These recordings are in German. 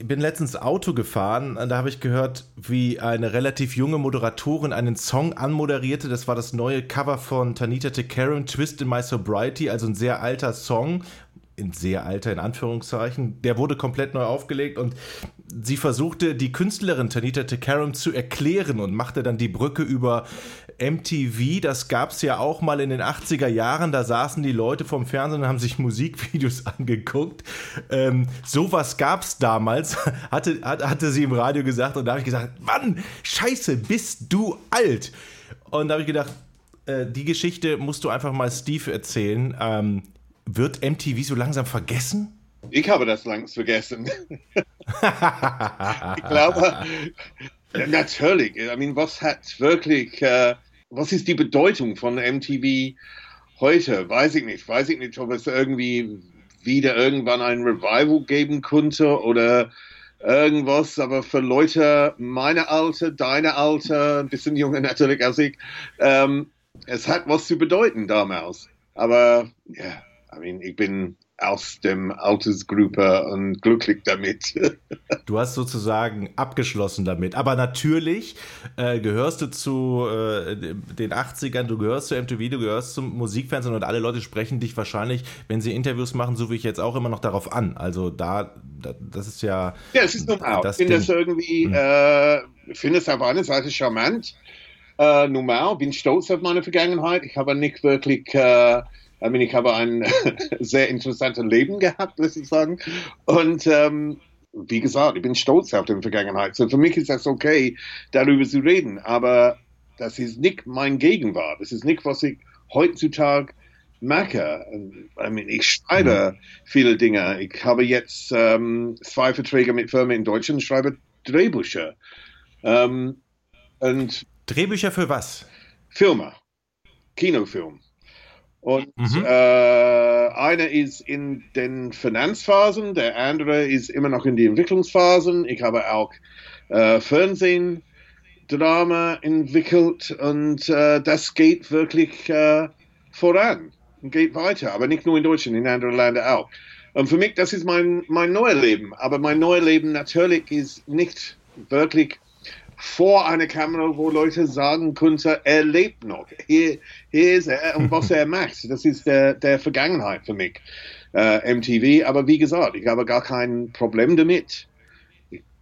Ich bin letztens Auto gefahren, da habe ich gehört, wie eine relativ junge Moderatorin einen Song anmoderierte. Das war das neue Cover von Tanita Tekaram, Twist in My Sobriety, also ein sehr alter Song, in sehr alter in Anführungszeichen. Der wurde komplett neu aufgelegt und sie versuchte die Künstlerin Tanita Tekaram zu erklären und machte dann die Brücke über MTV. Das gab es ja auch mal in den 80er Jahren. Da saßen die Leute vom Fernsehen und haben sich Musikvideos angeguckt. Ähm, sowas gab es damals, hatte, hatte sie im Radio gesagt und da habe ich gesagt, Mann, scheiße, bist du alt. Und da habe ich gedacht, äh, die Geschichte musst du einfach mal Steve erzählen. Ähm, wird MTV so langsam vergessen? Ich habe das längst vergessen. ich glaube, natürlich. I mean, was hat wirklich, uh, was ist die Bedeutung von MTV heute? Weiß ich nicht. Weiß ich nicht, ob es irgendwie wieder irgendwann ein Revival geben könnte oder irgendwas, aber für Leute meine Alter, deine Alter, ein bisschen jünger natürlich als ich, ähm, es hat was zu bedeuten damals. Aber ja, I mean, ich bin aus dem Altersgruppe und glücklich damit. du hast sozusagen abgeschlossen damit. Aber natürlich äh, gehörst du zu äh, den 80ern, du gehörst zu MTV, du gehörst zum Musikfernsehen und alle Leute sprechen dich wahrscheinlich, wenn sie Interviews machen, so wie ich jetzt auch immer noch darauf an. Also da, da das ist ja. Ja, es ist normal. Ich finde es irgendwie, hm. äh, finde es auf einer Seite charmant. Äh, normal, bin stolz auf meine Vergangenheit. Ich habe nicht wirklich ich, meine, ich habe ein sehr interessantes Leben gehabt, muss ich sagen. Und ähm, wie gesagt, ich bin stolz auf die Vergangenheit. So für mich ist das okay, darüber zu reden. Aber das ist nicht mein Gegenwart. Das ist nicht, was ich heutzutage mache. I mean, ich schreibe mhm. viele Dinge. Ich habe jetzt ähm, zwei Verträge mit Firmen in Deutschland und schreibe Drehbücher. Ähm, und Drehbücher für was? Filme. Kinofilm. Und mhm. äh, einer ist in den Finanzphasen, der andere ist immer noch in die Entwicklungsphasen. Ich habe auch äh, Fernsehen, Drama entwickelt und äh, das geht wirklich äh, voran und geht weiter, aber nicht nur in Deutschland, in anderen Ländern auch. Und für mich, das ist mein, mein neues Leben, aber mein neues Leben natürlich ist nicht wirklich vor einer Kamera, wo Leute sagen könnten, er lebt noch. Hier, hier ist er und was er macht. Das ist der, der Vergangenheit für mich, äh, MTV. Aber wie gesagt, ich habe gar kein Problem damit.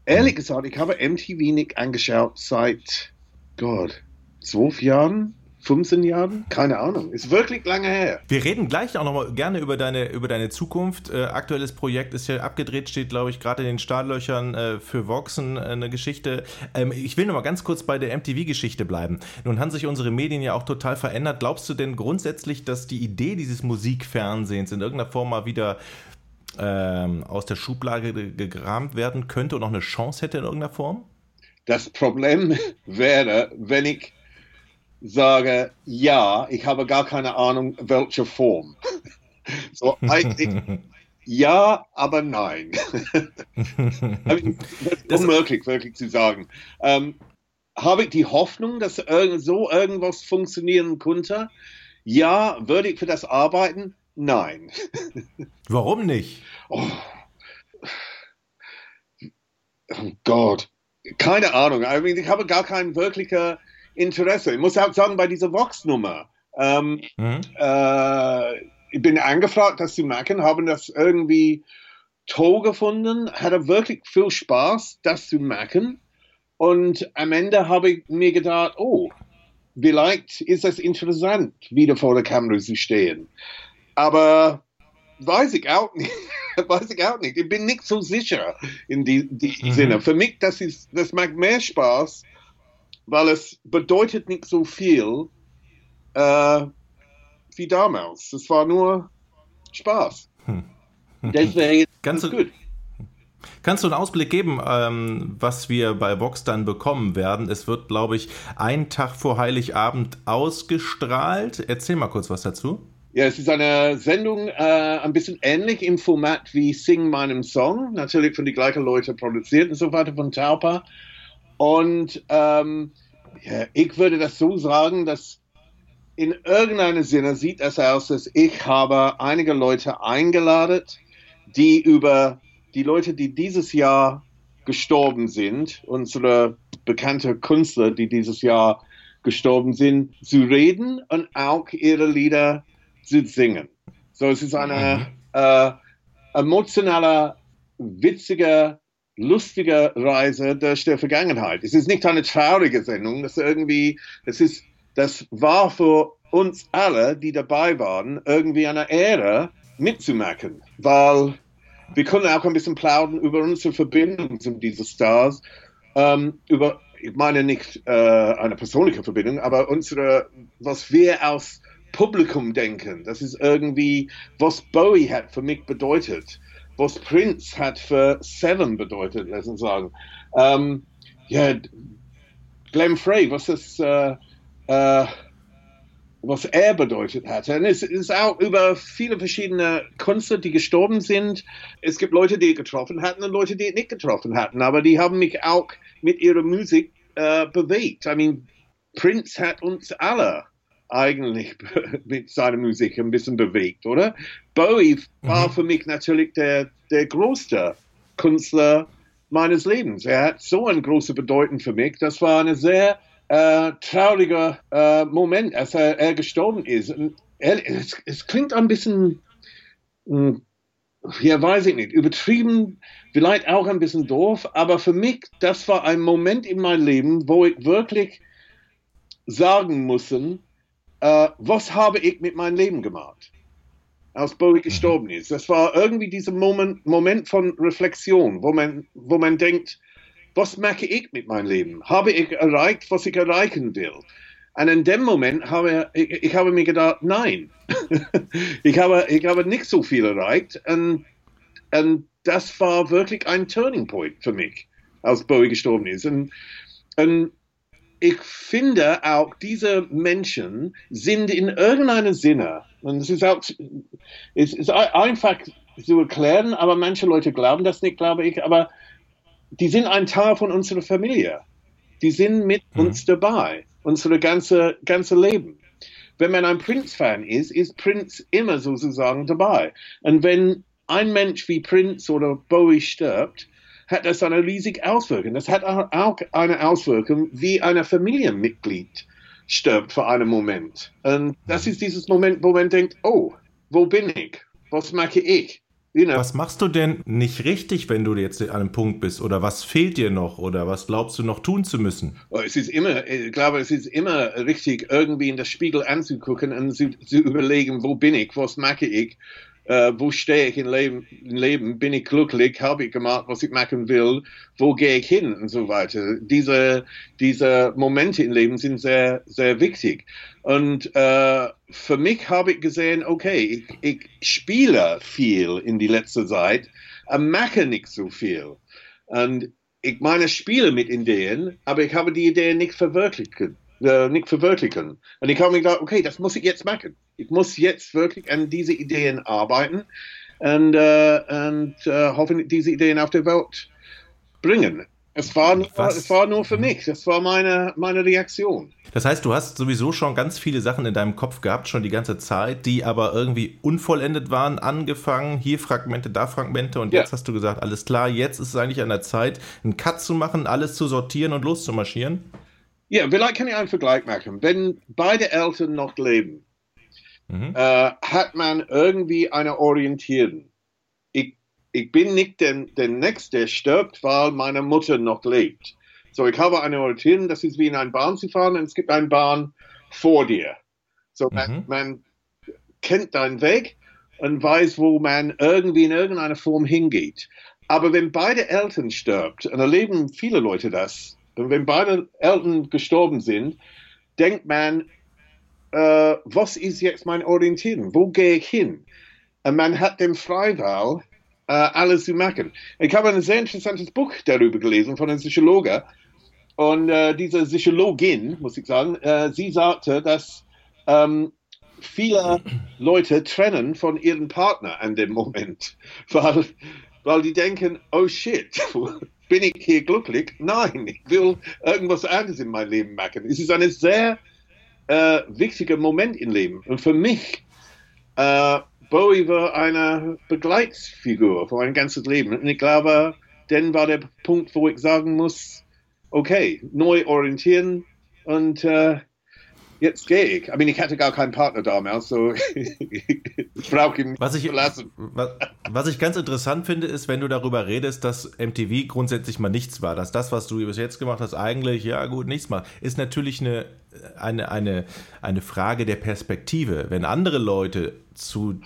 Ehrlich gesagt, ich habe MTV nicht angeschaut seit, Gott, zwölf Jahren. 15 Jahren? Keine Ahnung. Ist wirklich lange her. Wir reden gleich auch nochmal gerne über deine, über deine Zukunft. Äh, aktuelles Projekt ist ja abgedreht, steht, glaube ich, gerade in den Startlöchern äh, für Voxen äh, eine Geschichte. Ähm, ich will nochmal ganz kurz bei der MTV-Geschichte bleiben. Nun haben sich unsere Medien ja auch total verändert. Glaubst du denn grundsätzlich, dass die Idee dieses Musikfernsehens in irgendeiner Form mal wieder ähm, aus der Schublade gegramt werden könnte und auch eine Chance hätte in irgendeiner Form? Das Problem wäre, wenn ich sage, ja, ich habe gar keine Ahnung, welche Form. so eigentlich, ja, aber nein. das ist unmöglich, wirklich zu sagen. Ähm, habe ich die Hoffnung, dass so irgendwas funktionieren könnte? Ja, würde ich für das arbeiten? Nein. Warum nicht? Oh. oh Gott, keine Ahnung. I mean, ich habe gar keinen wirklichen Interesse. Ich muss auch sagen, bei dieser Vox-Nummer, ähm, mhm. äh, ich bin angefragt, das zu machen, haben das irgendwie toll gefunden, hatte wirklich viel Spaß, das zu machen. Und am Ende habe ich mir gedacht, oh, vielleicht ist es interessant, wieder vor der Kamera zu stehen. Aber weiß ich auch nicht. weiß ich auch nicht. Ich bin nicht so sicher in diesem die mhm. Sinne. Für mich, das, ist, das macht mehr Spaß, weil es bedeutet nicht so viel äh, wie damals. Es war nur Spaß. Hm. Deswegen ist es gut. Kannst du einen Ausblick geben, ähm, was wir bei Vox dann bekommen werden? Es wird, glaube ich, einen Tag vor Heiligabend ausgestrahlt. Erzähl mal kurz was dazu. Ja, es ist eine Sendung äh, ein bisschen ähnlich im Format wie Sing meinem Song, natürlich von den gleichen Leuten produziert und so weiter von Tauper. Und ähm, ja, ich würde das so sagen, dass in irgendeinem Sinne sieht es aus, dass ich habe einige Leute eingeladen, die über die Leute, die dieses Jahr gestorben sind, unsere bekannte Künstler, die dieses Jahr gestorben sind, zu reden und auch ihre Lieder zu singen. So, es ist eine mhm. äh, emotionale, witzige, lustige Reise durch die Vergangenheit. Es ist nicht eine traurige Sendung, das irgendwie, es ist, das war für uns alle, die dabei waren, irgendwie eine Ehre mitzumachen, weil wir können auch ein bisschen plaudern über unsere Verbindung zu diesen Stars, ähm, über, ich meine nicht äh, eine persönliche Verbindung, aber unsere, was wir als Publikum denken, das ist irgendwie, was Bowie hat für mich bedeutet, was Prince hat für Seven bedeutet, lass uns sagen. Ähm, ja, Glenn Frey, was ist, äh, äh, was er bedeutet hat. Und es ist auch über viele verschiedene Künstler, die gestorben sind. Es gibt Leute, die getroffen hatten und Leute, die nicht getroffen hatten, aber die haben mich auch mit ihrer Musik äh, bewegt. I mean, Prince hat uns alle eigentlich mit seiner Musik ein bisschen bewegt, oder? Bowie war mhm. für mich natürlich der, der größte Künstler meines Lebens. Er hat so eine große Bedeutung für mich. Das war eine sehr äh, trauriger äh, Moment, als er, er gestorben ist. Er, es, es, klingt ein bisschen, hm, ja, weiß ich nicht, übertrieben, vielleicht auch ein bisschen doof, aber für mich, das war ein Moment in meinem Leben, wo ich wirklich sagen musste, äh, was habe ich mit meinem Leben gemacht, als Bowie mhm. gestorben ist. Das war irgendwie dieser Moment, Moment von Reflexion, wo man, wo man denkt, was mache ich mit meinem Leben? Habe ich erreicht, was ich erreichen will? Und in dem Moment habe ich, ich habe mir gedacht, nein, ich, habe, ich habe nicht so viel erreicht. Und, und das war wirklich ein Turning Point für mich, als Bowie gestorben ist. Und, und ich finde auch, diese Menschen sind in irgendeinem Sinne, und es ist auch, es ist einfach zu erklären, aber manche Leute glauben das nicht, glaube ich, aber die sind ein Teil von unserer Familie. Die sind mit mhm. uns dabei, unsere ganze, ganze Leben. Wenn man ein Prince-Fan ist, ist Prince immer sozusagen dabei. Und wenn ein Mensch wie Prince oder Bowie stirbt, hat das eine riesige Auswirkung. Das hat auch eine Auswirkung, wie ein Familienmitglied stirbt für einen Moment. Und das ist dieses Moment, wo man denkt, oh, wo bin ich? Was mache ich? Genau. Was machst du denn nicht richtig, wenn du jetzt an einem Punkt bist? Oder was fehlt dir noch? Oder was glaubst du noch tun zu müssen? Oh, es ist immer, ich glaube, es ist immer richtig, irgendwie in das Spiegel anzugucken und zu, zu überlegen, wo bin ich, was mache ich äh, wo stehe ich im Leben, Leben, bin ich glücklich, habe ich gemacht, was ich machen will, wo gehe ich hin und so weiter. Diese, diese Momente im Leben sind sehr, sehr wichtig. Und äh, für mich habe ich gesehen, okay, ich, ich spiele viel in die letzte Zeit, mache nicht so viel. Und ich meine, spiele mit Ideen, aber ich habe die Ideen nicht verwirklicht äh, nicht verwirklichen. Und ich habe mir gedacht, okay, das muss ich jetzt machen. Ich muss jetzt wirklich an diese Ideen arbeiten und, äh, und äh, hoffentlich diese Ideen auf die Welt bringen. Es war, nur, es war nur für mich, das war meine, meine Reaktion. Das heißt, du hast sowieso schon ganz viele Sachen in deinem Kopf gehabt, schon die ganze Zeit, die aber irgendwie unvollendet waren, angefangen, hier Fragmente, da Fragmente und ja. jetzt hast du gesagt, alles klar, jetzt ist es eigentlich an der Zeit, einen Cut zu machen, alles zu sortieren und loszumarschieren? Ja, vielleicht kann ich einen Vergleich machen. Wenn beide Eltern noch leben, mhm. äh, hat man irgendwie eine Orientierung. Ich, ich bin nicht der, der Nächste, der stirbt, weil meine Mutter noch lebt. So, ich habe eine Orientierung, das ist wie in eine Bahn zu fahren und es gibt eine Bahn vor dir. So, man, mhm. man kennt deinen Weg und weiß, wo man irgendwie in irgendeiner Form hingeht. Aber wenn beide Eltern stirbt, und erleben viele Leute das, wenn beide Eltern gestorben sind, denkt man, äh, was ist jetzt mein Orientierung? Wo gehe ich hin? Und man hat den Freiwahl, äh, alles zu machen. Ich habe ein sehr interessantes Buch darüber gelesen von einem Psychologe. Und äh, diese Psychologin, muss ich sagen, äh, sie sagte, dass ähm, viele Leute trennen von ihrem Partner an dem Moment, weil, weil die denken, oh shit, bin ich hier glücklich? Nein, ich will irgendwas anderes in meinem Leben machen. Es ist ein sehr äh, wichtiger Moment im Leben. Und für mich, äh, Bowie war eine Begleitfigur für mein ganzes Leben. Und ich glaube, dann war der Punkt, wo ich sagen muss, okay, neu orientieren und äh, jetzt gehe ich. I mean, ich hatte gar keinen Partner damals, so ich brauche ihn was ich, verlassen. Was, was, ich ganz interessant finde, ist, wenn du darüber redest, dass MTV grundsätzlich mal nichts war, dass das, was du bis jetzt gemacht hast, eigentlich, ja gut, nichts macht, ist natürlich eine, eine, eine, eine Frage der Perspektive. Wenn andere Leute zu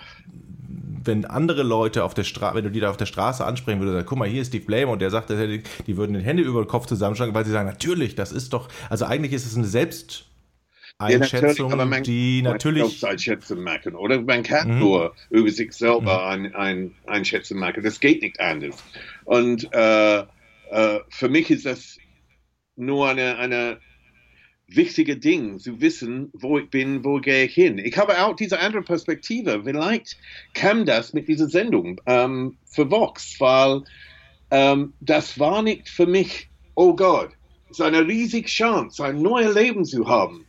wenn andere Leute auf der Straße, wenn du die da auf der Straße ansprechen würdest, guck mal, hier ist Steve Blame und der sagt, die würden die Hände über den Kopf zusammenschlagen, weil sie sagen, natürlich, das ist doch, also eigentlich ist es eine Selbst, Einschätzung, ja, man, die natürlich. Einschätzung machen, oder? Man kann mhm. nur über sich selber mhm. ein, ein, Einschätzung machen. Das geht nicht anders. Und äh, äh, für mich ist das nur eine, eine wichtige Ding, zu wissen, wo ich bin, wo gehe ich hin. Ich habe auch diese andere Perspektive. Vielleicht kam das mit dieser Sendung ähm, für Vox, weil ähm, das war nicht für mich, oh Gott, ist eine riesige Chance, ein neues Leben zu haben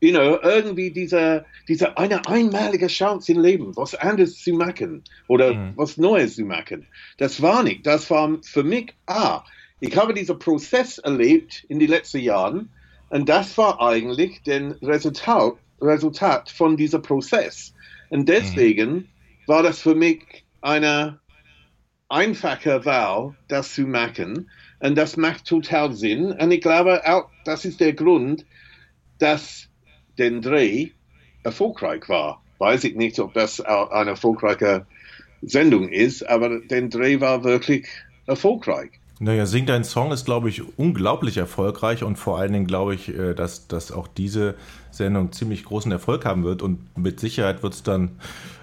you know, irgendwie diese, diese eine einmalige Chance im Leben, was anderes zu machen oder mhm. was Neues zu machen. Das war nicht. Das war für mich, ah, ich habe diesen Prozess erlebt in den letzten Jahren und das war eigentlich das Resultat, Resultat von diesem Prozess. Und deswegen mhm. war das für mich eine einfache Wahl, das zu machen. Und das macht total Sinn. Und ich glaube auch, das ist der Grund, dass den Dreh erfolgreich war. Weiß ich nicht, ob das eine erfolgreiche Sendung ist, aber den Dreh war wirklich erfolgreich. Naja, Sing dein Song ist, glaube ich, unglaublich erfolgreich und vor allen Dingen glaube ich, äh, dass, dass auch diese Sendung ziemlich großen Erfolg haben wird und mit Sicherheit wird es dann,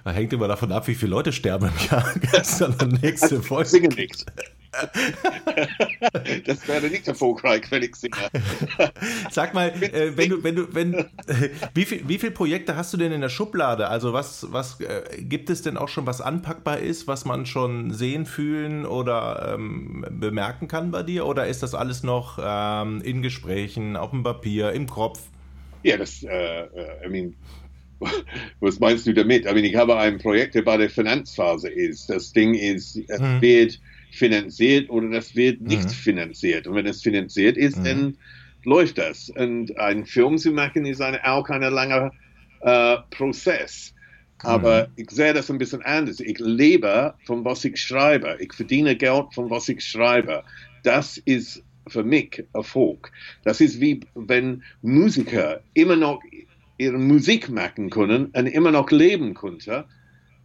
hängt immer davon ab, wie viele Leute sterben im Jahr. Das ist dann nächste Folge. Singe nicht. das wäre nicht erfolgreich, wenn ich singe. Sag mal, äh, wenn du, wenn du, wenn, äh, wie, viel, wie viele Projekte hast du denn in der Schublade? Also was, was äh, gibt es denn auch schon, was anpackbar ist, was man schon sehen, fühlen oder ähm, bemerken kann bei dir? Oder ist das alles noch ähm, in Gesprächen, auf dem Papier, im Kopf? Ja, das, äh, äh I mean, was meinst du damit? I mean, ich habe ein Projekt, der bei der Finanzphase ist. Das Ding ist, es hm. wird finanziert oder das wird nicht mhm. finanziert. Und wenn es finanziert ist, mhm. dann läuft das. Und einen Film zu machen ist eine, auch ein langer äh, Prozess. Aber mhm. ich sehe das ein bisschen anders. Ich lebe von was ich schreibe. Ich verdiene Geld von was ich schreibe. Das ist für mich Erfolg. Das ist wie wenn Musiker immer noch ihre Musik machen können und immer noch leben könnten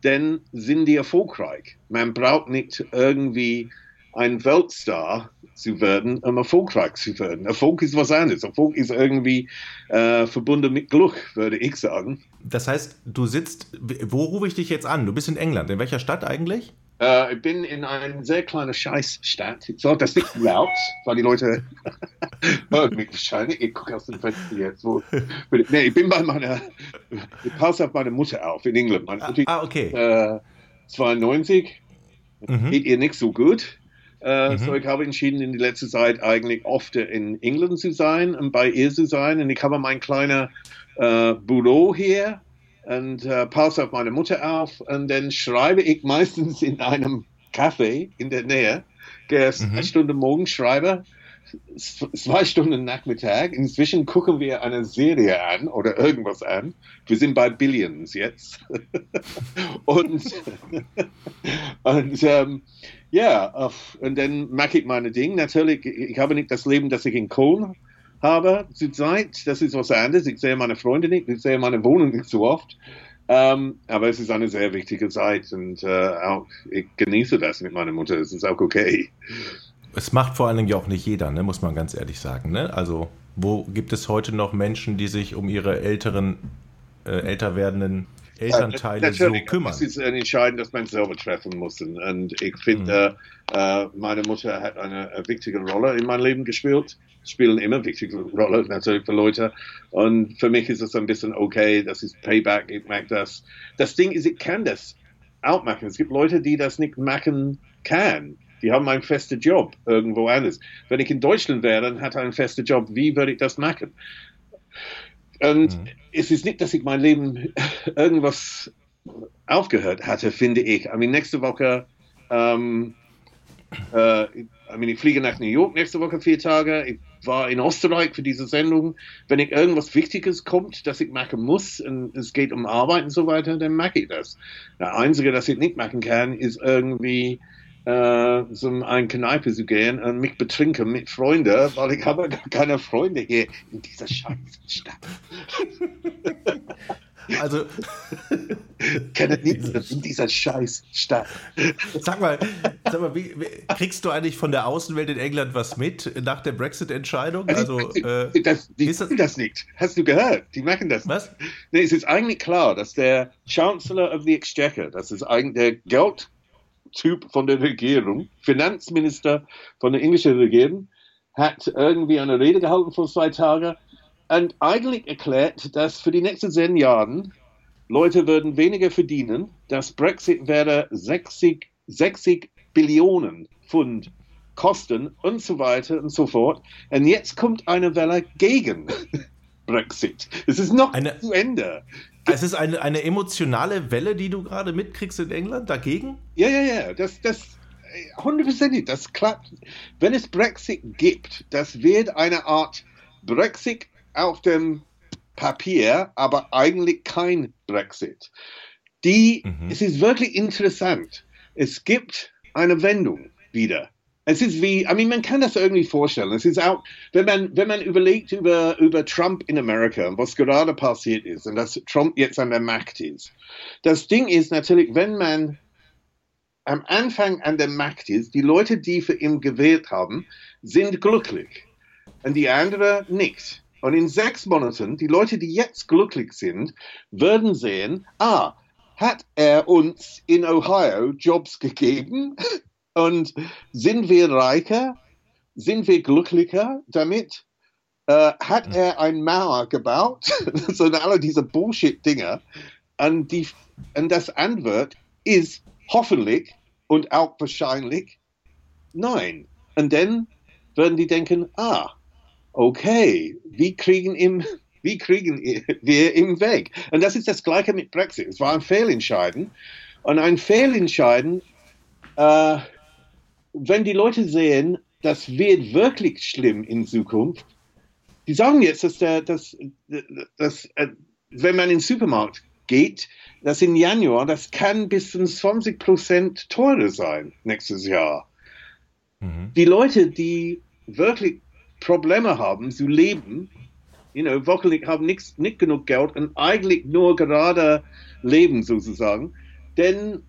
dann sind die erfolgreich. Man braucht nicht irgendwie ein Weltstar zu werden, um erfolgreich zu werden. Erfolg ist was anderes. Erfolg ist irgendwie äh, verbunden mit Glück, würde ich sagen. Das heißt, du sitzt, wo rufe ich dich jetzt an? Du bist in England. In welcher Stadt eigentlich? Äh, ich bin in einer sehr kleinen Scheißstadt. Ich sage das nicht laut, weil die Leute hören mich wahrscheinlich. Ich gucke aus dem Fenster jetzt. Wo, nee, ich bin bei meiner, ich passe auf meine Mutter auf in England. Meine Mutter, ah, okay. Äh, 92, mhm. geht ihr nicht so gut. Äh, mhm. So, ich habe entschieden, in der letzten Zeit eigentlich oft in England zu sein und bei ihr zu sein. Und ich habe mein kleines äh, Büro hier und äh, passe auf meine Mutter auf und dann schreibe ich meistens in einem Café in der Nähe, gehe mhm. Stunden morgens schreibe, zwei Stunden Nachmittag. Inzwischen gucken wir eine Serie an oder irgendwas an. Wir sind bei Billions jetzt. und und ähm, ja, und dann mache ich meine Dinge. Natürlich, ich habe nicht das Leben, das ich in Köln habe zurzeit. Das ist was anderes. Ich sehe meine Freunde nicht, ich sehe meine Wohnung nicht so oft. Ähm, aber es ist eine sehr wichtige Zeit und äh, auch, ich genieße das mit meiner Mutter. Es ist auch okay. Es macht vor allen Dingen ja auch nicht jeder, ne? muss man ganz ehrlich sagen. Ne? Also, wo gibt es heute noch Menschen, die sich um ihre älteren, äh, älter werdenden Elternteile so kümmern. Das ist ein Entscheidung, das man selber treffen muss. Und ich finde, mhm. äh, meine Mutter hat eine, eine, wichtige Rolle in meinem Leben gespielt. Spielen immer wichtige Rolle natürlich für Leute. Und für mich ist es ein bisschen okay, das ist Payback, ich mag das. Das Ding ist, ich kann das auch machen. Es gibt Leute, die das nicht machen können. Die haben einen festen Job irgendwo anders. Wenn ich in Deutschland wäre, dann hätte ich einen festen Job. Wie würde ich das machen? Und mhm. es ist nicht, dass ich mein Leben irgendwas aufgehört hatte, finde ich. I mean, nächste Woche ähm, äh, I mean, ich fliege nach New York nächste Woche vier Tage. Ich war in Österreich für diese Sendung. Wenn ich irgendwas Wichtiges kommt, das ich machen muss, und es geht um Arbeit und so weiter, dann mache ich das. Der Einzige, das ich nicht machen kann, ist irgendwie äh, so ein Kneipe zu gehen und mich betrinken mit Freunden, weil ich habe gar keine Freunde hier in dieser scheiß Stadt. Also. Kenne niemand in dieser scheiß Stadt. Sag mal, sag mal wie, wie, kriegst du eigentlich von der Außenwelt in England was mit nach der Brexit-Entscheidung? Also, äh, das, die das, das nicht. Hast du gehört? Die machen das. Was? Nee, es ist eigentlich klar, dass der Chancellor of the Exchequer, das ist eigentlich der Geldtyp von der Regierung, Finanzminister von der englischen Regierung, hat irgendwie eine Rede gehalten vor zwei Tagen und eigentlich erklärt, dass für die nächsten zehn Jahre Leute würden weniger verdienen, dass Brexit werde 60, 60 Billionen Pfund kosten und so weiter und so fort. Und jetzt kommt eine Welle gegen Brexit. Es ist noch eine, zu Ende. Es ist eine, eine emotionale Welle, die du gerade mitkriegst in England dagegen? Ja, ja, ja. Das, das, hundertprozentig, das klappt. Wenn es Brexit gibt, das wird eine Art Brexit auf dem Papier, aber eigentlich kein Brexit. Die, mhm. es ist wirklich interessant. Es gibt eine Wendung wieder. Es ist wie, I mean, man kann das irgendwie vorstellen. Es ist auch, wenn man, wenn man überlegt über, über Trump in Amerika und was gerade passiert ist und dass Trump jetzt an der Macht ist. Das Ding ist natürlich, wenn man am Anfang an der Macht ist, die Leute, die für ihn gewählt haben, sind glücklich und die anderen nicht. Und in sechs Monaten, die Leute, die jetzt glücklich sind, würden sehen, ah, hat er uns in Ohio Jobs gegeben und sind wir reicher, sind wir glücklicher damit? Äh, hat hm. er eine Mauer gebaut? so alle diese Bullshit-Dinger. Und, die, und das Antwort ist hoffentlich und auch wahrscheinlich nein. Und dann würden die denken, ah, okay, wie kriegen, ihm, wie kriegen wir ihn weg? Und das ist das Gleiche mit Brexit. Es war ein Fehlentscheiden. Und ein Fehlentscheiden, äh, wenn die Leute sehen, das wird wirklich schlimm in Zukunft, die sagen jetzt, dass, der, dass, dass äh, wenn man in den Supermarkt geht, dass im Januar, das kann bis zu 20 Prozent teurer sein nächstes Jahr. Mhm. Die Leute, die wirklich Probleme haben zu leben, you know, wirklich haben nicht, nicht genug Geld und eigentlich nur gerade leben sozusagen, dann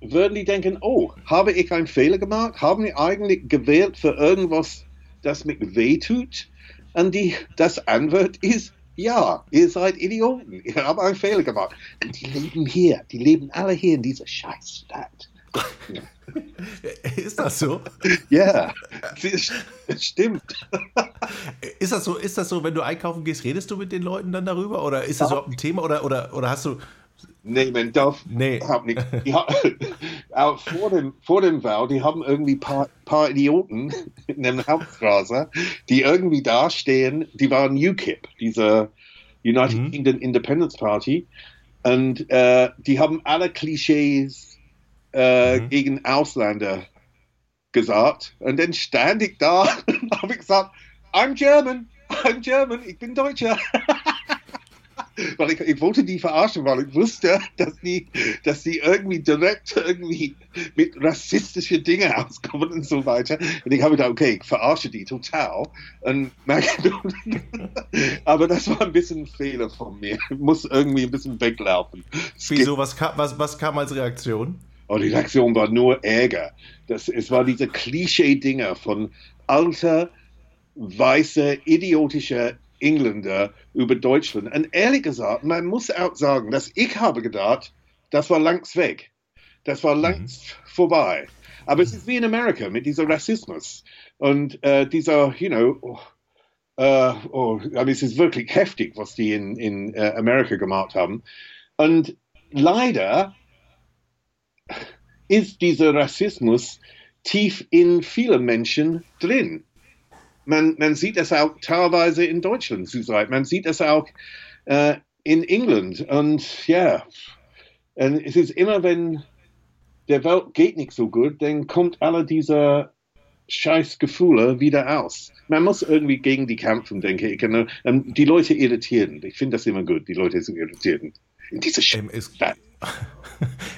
würden die denken, oh, habe ich einen Fehler gemacht? Haben die eigentlich gewählt für irgendwas, das mich wehtut? Und die, das Antwort ist, ja, ihr seid Idioten, ihr habt einen Fehler gemacht. Und die leben hier, die leben alle hier in dieser Scheißstadt. Ist das so? Ja, stimmt. Ist das so, ist das so, wenn du einkaufen gehst, redest du mit den Leuten dann darüber? Oder ist das überhaupt ein Thema? Oder, oder, oder hast du. Nee, man darf nee. Hab nicht. auch vor dem, vor dem Wahl, die haben irgendwie ein paar, paar Idioten in der Hauptstraße, die irgendwie dastehen, die waren UKIP, diese United mhm. Kingdom Independence Party. Und äh, die haben alle Klischees äh, mhm. gegen Ausländer gesagt. Und dann stand ich da und habe gesagt, I'm German, I'm German, ich bin Deutscher. weil ich, ich wollte die verarschen, weil ich wusste, dass die, dass die irgendwie direkt irgendwie mit rassistischen Dingen auskommen und so weiter. Und ich habe gedacht, okay, ich verarsche die total. Und aber das war ein bisschen ein Fehler von mir. Ich muss irgendwie ein bisschen weglaufen. Wieso? Was kam, was, was kam als Reaktion? Und die Reaktion war nur Ärger. Das, es war diese Klischee-Dinger von alter, weißer, idiotischer Engländer über Deutschland. Und ehrlich gesagt, man muss auch sagen, dass ich habe gedacht, das war längst weg. Das war längst mhm. vorbei. Aber es ist wie in Amerika mit diesem Rassismus und äh, dieser, you know, oh, uh, oh, es ist wirklich heftig, was die in, in uh, Amerika gemacht haben. Und leider ist dieser Rassismus tief in vielen Menschen drin. Man, man sieht es auch teilweise in Deutschland zurzeit. Man sieht es auch äh, in England. Und ja, und es ist immer, wenn der Welt geht nicht so gut, dann kommt alle diese scheiß Gefühle wieder aus. Man muss irgendwie gegen die kämpfen, denke ich. Und, ähm, die Leute irritieren. Ich finde das immer gut, die Leute zu irritieren. Diese ähm, es,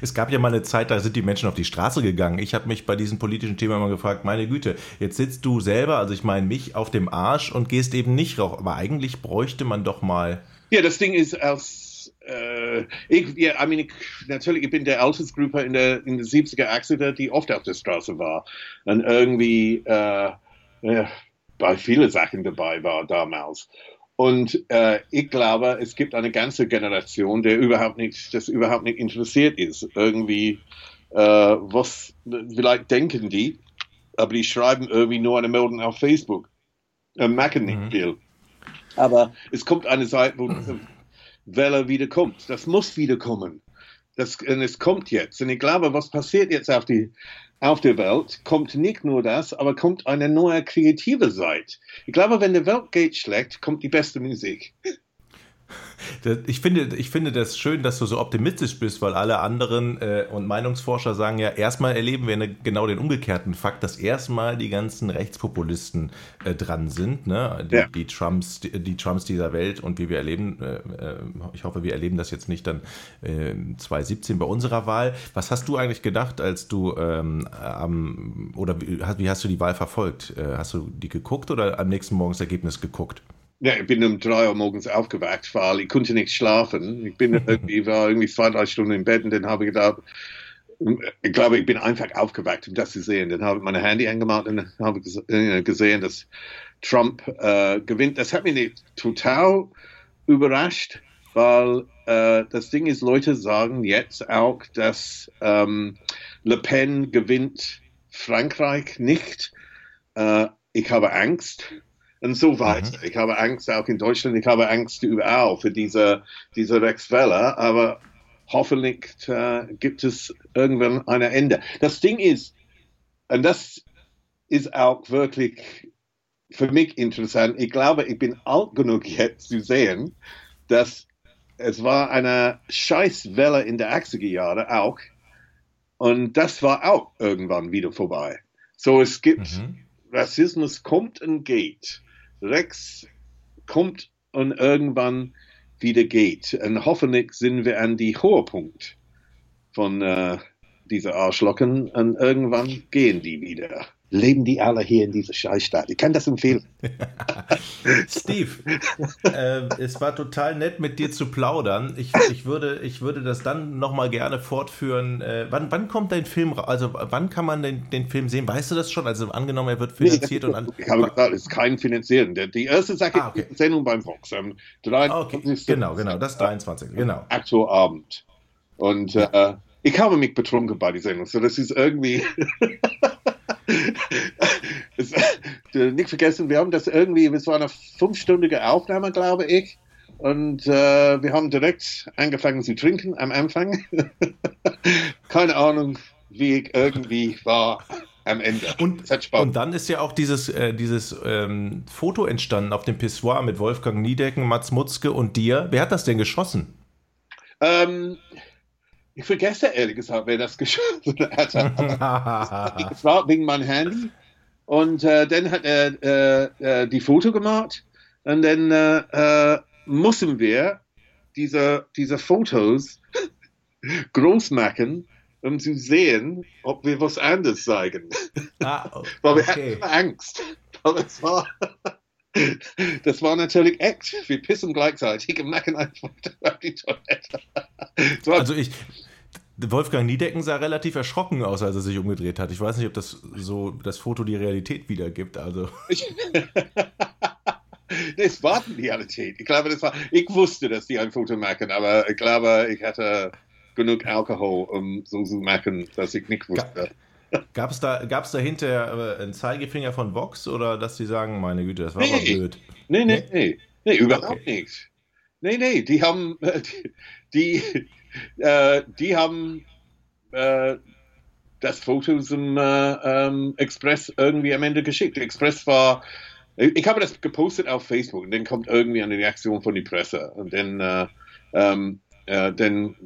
es gab ja mal eine Zeit, da sind die Menschen auf die Straße gegangen. Ich habe mich bei diesem politischen Thema immer gefragt, meine Güte, jetzt sitzt du selber, also ich meine mich, auf dem Arsch und gehst eben nicht rauchen. Aber eigentlich bräuchte man doch mal. Ja, das Ding ist, aus äh, ich, ja, I mean, ich, natürlich, ich bin der Altersgruppe in der, in der 70er, 80er, die oft auf der Straße war und irgendwie äh, äh, bei vielen Sachen dabei war damals. Und äh, ich glaube, es gibt eine ganze Generation, der überhaupt nicht, das überhaupt nicht interessiert ist. Irgendwie, äh, was, vielleicht denken die, aber die schreiben irgendwie nur eine Meldung auf Facebook und merken nicht mhm. viel. Aber es kommt eine Zeit, wo Welle wiederkommt. Das muss wiederkommen. Das, und es kommt jetzt. Und ich glaube, was passiert jetzt auf, die, auf der Welt, kommt nicht nur das, aber kommt eine neue kreative Seite. Ich glaube, wenn die Welt geht schlecht, kommt die beste Musik. Ich finde, ich finde das schön, dass du so optimistisch bist, weil alle anderen äh, und Meinungsforscher sagen ja, erstmal erleben wir eine, genau den umgekehrten Fakt, dass erstmal die ganzen Rechtspopulisten äh, dran sind, ne? die, ja. die, Trumps, die, die, Trumps dieser Welt und wie wir erleben, äh, äh ich hoffe, wir erleben das jetzt nicht dann 2017 äh, bei unserer Wahl. Was hast du eigentlich gedacht, als du ähm, am, oder wie, wie, hast du die Wahl verfolgt? Äh, hast du die geguckt oder am nächsten Morgen das Ergebnis geguckt? Ja, ich bin um drei Uhr morgens aufgewacht, weil ich konnte nicht schlafen. Ich bin irgendwie, war irgendwie zwei, drei Stunden im Bett und dann habe ich gedacht, ich glaube, ich bin einfach aufgewacht, um das zu sehen. Dann habe ich mein Handy angemacht und habe äh, gesehen, dass Trump äh, gewinnt. Das hat mich nicht total überrascht, weil äh, das Ding ist, Leute sagen jetzt auch, dass ähm, Le Pen gewinnt Frankreich nicht. Äh, ich habe Angst und so weiter. Mhm. Ich habe Angst auch in Deutschland, ich habe Angst überall für diese, diese Rechtswelle, aber hoffentlich äh, gibt es irgendwann ein Ende. Das Ding ist, und das ist auch wirklich für mich interessant, ich glaube, ich bin alt genug jetzt zu sehen, dass es war eine Scheißwelle in der 80er Jahre auch. Und das war auch irgendwann wieder vorbei. So, es gibt, mhm. Rassismus kommt und geht. Rex kommt und irgendwann wieder geht. Und hoffentlich sind wir an die Höhepunkt von äh, dieser Arschlocken und irgendwann gehen die wieder leben die alle hier in dieser Scheißstadt. Ich kann das empfehlen. Steve, äh, es war total nett, mit dir zu plaudern. Ich, ich, würde, ich würde das dann nochmal gerne fortführen. Äh, wann, wann kommt dein Film raus? Also wann kann man den, den Film sehen? Weißt du das schon? Also angenommen, er wird finanziert nee, und an Ich habe gesagt, es ist kein Finanzieren. Die erste Sache ah, okay. ist Sendung beim Fox. Am 23. Okay. Genau, genau, das 23. Genau. Aktuabend. Und äh, ich habe mich betrunken bei dieser Sendung. So, das ist irgendwie. es, nicht vergessen, wir haben das irgendwie, es war eine fünfstündige Aufnahme, glaube ich. Und äh, wir haben direkt angefangen zu trinken am Anfang. Keine Ahnung, wie ich irgendwie war am Ende. Und, und dann ist ja auch dieses, äh, dieses ähm, Foto entstanden auf dem Pissoir mit Wolfgang Niedecken, Mats Mutzke und dir. Wer hat das denn geschossen? Ähm, ich vergesse ehrlich gesagt, wer das geschossen hat. es war wegen meinem Handy. Und äh, dann hat er äh, äh, die Foto gemacht. Und dann äh, äh, müssen wir diese, diese Fotos groß machen, um zu sehen, ob wir was anderes zeigen. Ah, okay. Weil wir hatten Angst. Aber es war, das war natürlich echt. Wir pissen gleichzeitig und machen einfach auf die Toilette. Also ich, Wolfgang Niedecken sah relativ erschrocken aus, als er sich umgedreht hat. Ich weiß nicht, ob das so das Foto die Realität wiedergibt. Also. das war die Realität. Ich glaube, das war. Ich wusste, dass die ein Foto machen, aber ich glaube, ich hatte genug Alkohol, um so zu machen, dass ich nicht wusste. Gab es da, gab's da hinterher äh, einen Zeigefinger von Vox oder dass sie sagen, meine Güte, das war nee, aber blöd? Nee, nee, nee, nee, überhaupt okay. nicht. Nee, nee, die haben, die, die äh, die haben äh, das Foto zum äh, ähm, Express irgendwie am Ende geschickt. Express war, ich habe das gepostet auf Facebook und dann kommt irgendwie eine Reaktion von der Presse und dann, äh, ähm, äh, dann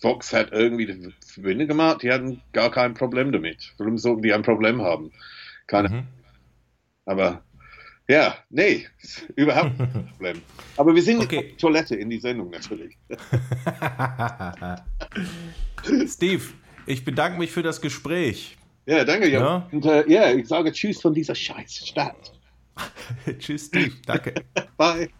Fox hat irgendwie die Verbindung gemacht, die hatten gar kein Problem damit. Warum sollten die ein Problem haben? Keine mhm. Aber ja, nee, überhaupt kein Problem. Aber wir sind okay. auf Toilette in die Sendung natürlich. Steve, ich bedanke mich für das Gespräch. Ja, danke, Jan. Ja? Und äh, ja, ich sage Tschüss von dieser scheiß Stadt. Tschüss, Steve. Danke. Bye.